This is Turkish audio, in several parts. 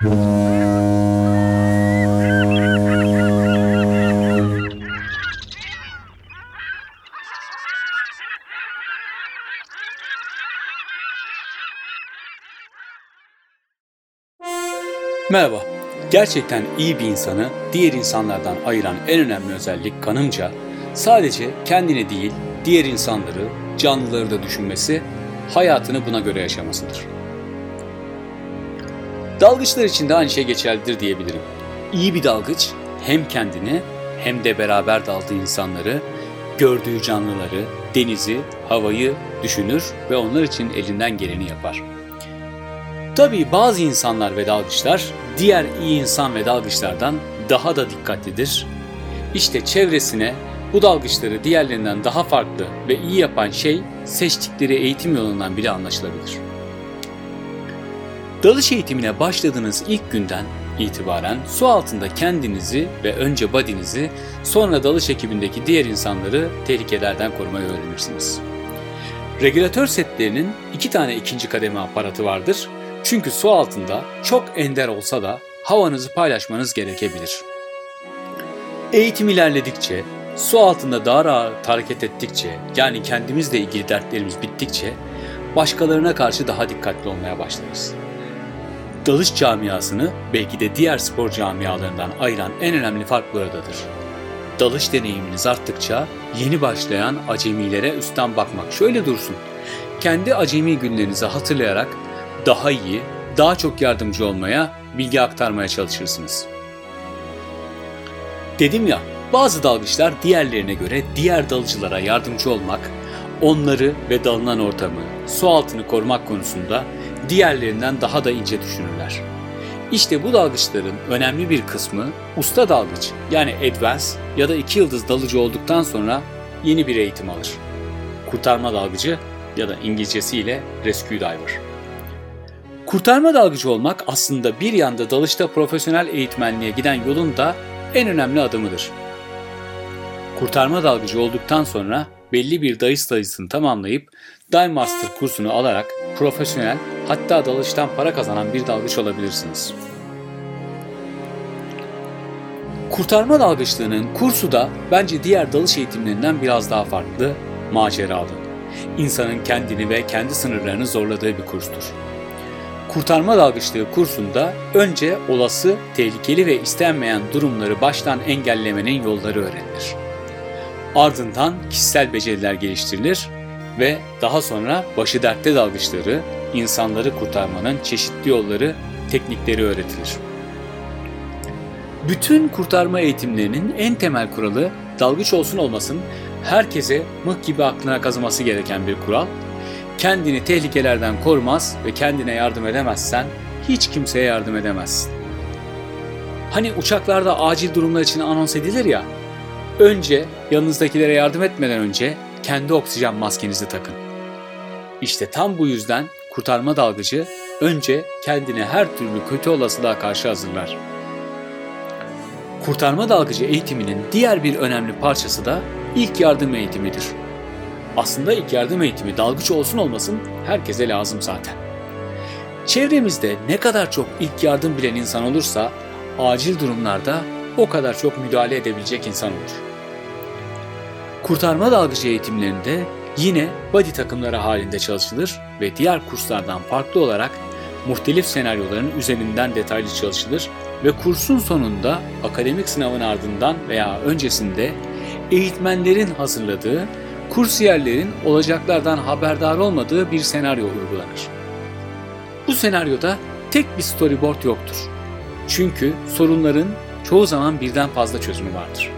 Merhaba. Gerçekten iyi bir insanı diğer insanlardan ayıran en önemli özellik kanımca sadece kendini değil, diğer insanları, canlıları da düşünmesi, hayatını buna göre yaşamasıdır. Dalgıçlar için de aynı şey geçerlidir diyebilirim. İyi bir dalgıç hem kendini hem de beraber daldığı insanları, gördüğü canlıları, denizi, havayı düşünür ve onlar için elinden geleni yapar. Tabii bazı insanlar ve dalgıçlar diğer iyi insan ve dalgıçlardan daha da dikkatlidir. İşte çevresine bu dalgıçları diğerlerinden daha farklı ve iyi yapan şey seçtikleri eğitim yolundan bile anlaşılabilir. Dalış eğitimine başladığınız ilk günden itibaren su altında kendinizi ve önce body'nizi sonra dalış ekibindeki diğer insanları tehlikelerden korumayı öğrenirsiniz. Regülatör setlerinin iki tane ikinci kademe aparatı vardır çünkü su altında çok ender olsa da havanızı paylaşmanız gerekebilir. Eğitim ilerledikçe, su altında daha rahat hareket ettikçe, yani kendimizle ilgili dertlerimiz bittikçe, başkalarına karşı daha dikkatli olmaya başlarız. Dalış camiasını belki de diğer spor camialarından ayıran en önemli fark buradadır. Dalış deneyiminiz arttıkça yeni başlayan acemilere üstten bakmak şöyle dursun. Kendi acemi günlerinizi hatırlayarak daha iyi, daha çok yardımcı olmaya, bilgi aktarmaya çalışırsınız. Dedim ya, bazı dalgıçlar diğerlerine göre diğer dalıcılara yardımcı olmak, onları ve dalınan ortamı, su altını korumak konusunda diğerlerinden daha da ince düşünürler. İşte bu dalgıçların önemli bir kısmı usta dalgıç yani advance ya da iki yıldız dalıcı olduktan sonra yeni bir eğitim alır. Kurtarma dalgıcı ya da İngilizcesiyle rescue diver. Kurtarma dalgıcı olmak aslında bir yanda dalışta profesyonel eğitmenliğe giden yolun da en önemli adımıdır. Kurtarma dalgıcı olduktan sonra belli bir dalış sayısını tamamlayıp Dive Master kursunu alarak profesyonel hatta dalıştan para kazanan bir dalgıç olabilirsiniz. Kurtarma dalgıçlığının kursu da bence diğer dalış eğitimlerinden biraz daha farklı, maceralı. İnsanın kendini ve kendi sınırlarını zorladığı bir kurstur. Kurtarma dalgıçlığı kursunda önce olası, tehlikeli ve istenmeyen durumları baştan engellemenin yolları öğrenilir. Ardından kişisel beceriler geliştirilir ve daha sonra başı dertte dalgıçları, insanları kurtarmanın çeşitli yolları, teknikleri öğretilir. Bütün kurtarma eğitimlerinin en temel kuralı dalgıç olsun olmasın herkese mıh gibi aklına kazıması gereken bir kural kendini tehlikelerden korumaz ve kendine yardım edemezsen hiç kimseye yardım edemezsin. Hani uçaklarda acil durumlar için anons edilir ya, önce yanınızdakilere yardım etmeden önce kendi oksijen maskenizi takın. İşte tam bu yüzden kurtarma dalgıcı önce kendini her türlü kötü olasılığa karşı hazırlar. Kurtarma dalgıcı eğitiminin diğer bir önemli parçası da ilk yardım eğitimidir. Aslında ilk yardım eğitimi dalgıç olsun olmasın herkese lazım zaten. Çevremizde ne kadar çok ilk yardım bilen insan olursa acil durumlarda o kadar çok müdahale edebilecek insan olur. Kurtarma dalgıcı eğitimlerinde yine body takımları halinde çalışılır ve diğer kurslardan farklı olarak muhtelif senaryoların üzerinden detaylı çalışılır ve kursun sonunda akademik sınavın ardından veya öncesinde eğitmenlerin hazırladığı kursiyerlerin olacaklardan haberdar olmadığı bir senaryo uygulanır. Bu senaryoda tek bir storyboard yoktur. Çünkü sorunların çoğu zaman birden fazla çözümü vardır.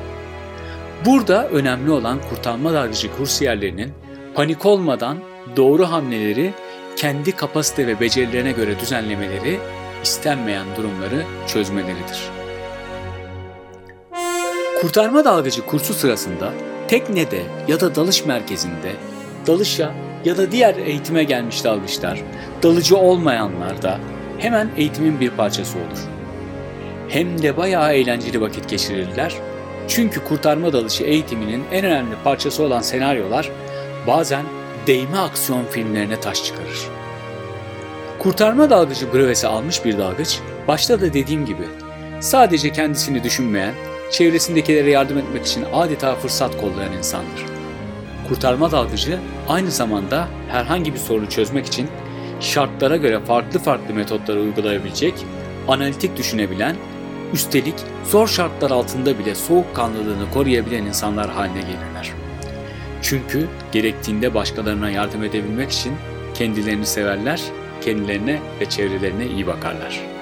Burada önemli olan kurtarma dalgıcı kursiyerlerinin panik olmadan doğru hamleleri kendi kapasite ve becerilerine göre düzenlemeleri, istenmeyen durumları çözmeleridir. Kurtarma dalgıcı kursu sırasında teknede ya da dalış merkezinde dalışa ya da diğer eğitime gelmiş dalgıçlar, dalıcı olmayanlar da hemen eğitimin bir parçası olur. Hem de bayağı eğlenceli vakit geçirirler. Çünkü kurtarma dalışı eğitiminin en önemli parçası olan senaryolar bazen değme aksiyon filmlerine taş çıkarır. Kurtarma dalgıcı brevesi almış bir dalgıç, başta da dediğim gibi sadece kendisini düşünmeyen, çevresindekilere yardım etmek için adeta fırsat kollayan insandır. Kurtarma dalgıcı aynı zamanda herhangi bir sorunu çözmek için şartlara göre farklı farklı metotları uygulayabilecek, analitik düşünebilen, üstelik zor şartlar altında bile soğukkanlılığını koruyabilen insanlar haline gelirler. Çünkü gerektiğinde başkalarına yardım edebilmek için kendilerini severler, kendilerine ve çevrelerine iyi bakarlar.